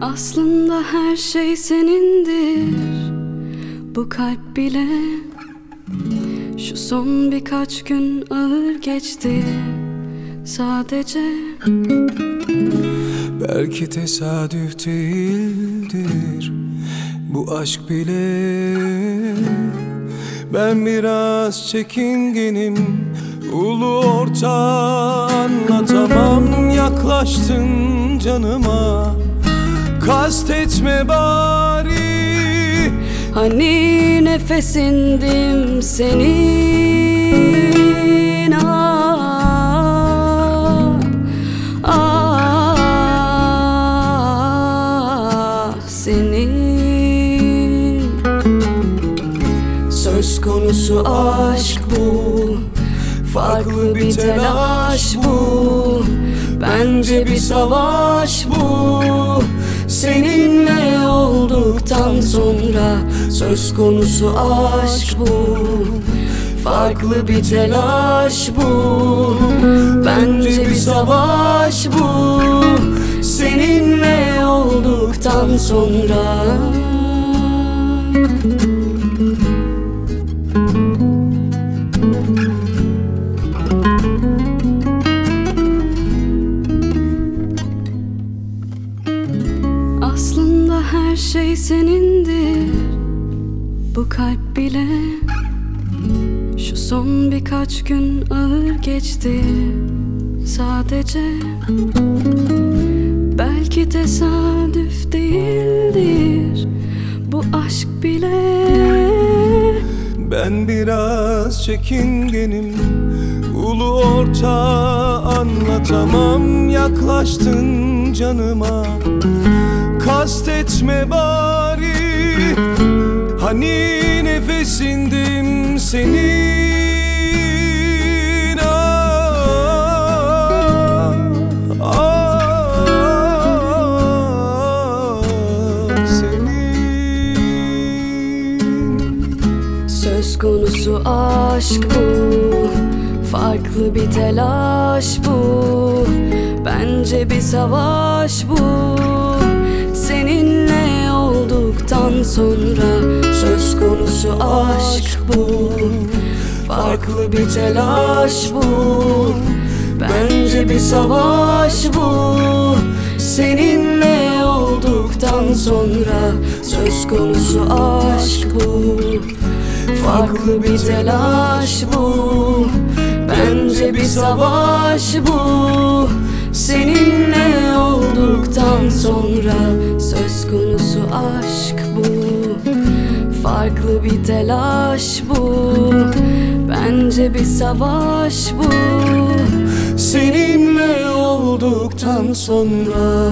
Aslında her şey senindir. Bu kalp bile Şu son birkaç gün ağır geçti. Sadece Belki tesadüf değildir. Bu aşk bile Ben biraz çekingenim Ulu orta anlatamam Yaklaştın canıma. Kastetme bari. Hani nefesindim senin ah, ah, senin. Söz konusu aşk bu Farklı bir telaş bu Bence bir savaş bu. Seninle olduktan sonra Söz konusu aşk bu. Farklı bir telaş bu. Bence bir savaş bu. Seninle olduktan sonra şey senindir. Bu kalp bile Şu son birkaç gün ağır geçti. Sadece Belki tesadüf değildir. Bu aşk bile Ben biraz çekingenim. Ulu orta anlatamam. Yaklaştın canıma Kastetme bari. Hani nefesindim senin. Ah, ah, senin. Söz konusu aşk bu. Farklı bir telaş bu. Bence bir savaş bu sonra Söz konusu aşk bu. Farklı bir telaş bu. Bence bir savaş bu. Seninle olduktan sonra Söz konusu aşk bu. Farklı bir telaş bu. Bence bir savaş bu. Seninle olduktan sonra Bir telaş bu. Bence bir savaş bu. Seninle olduktan sonra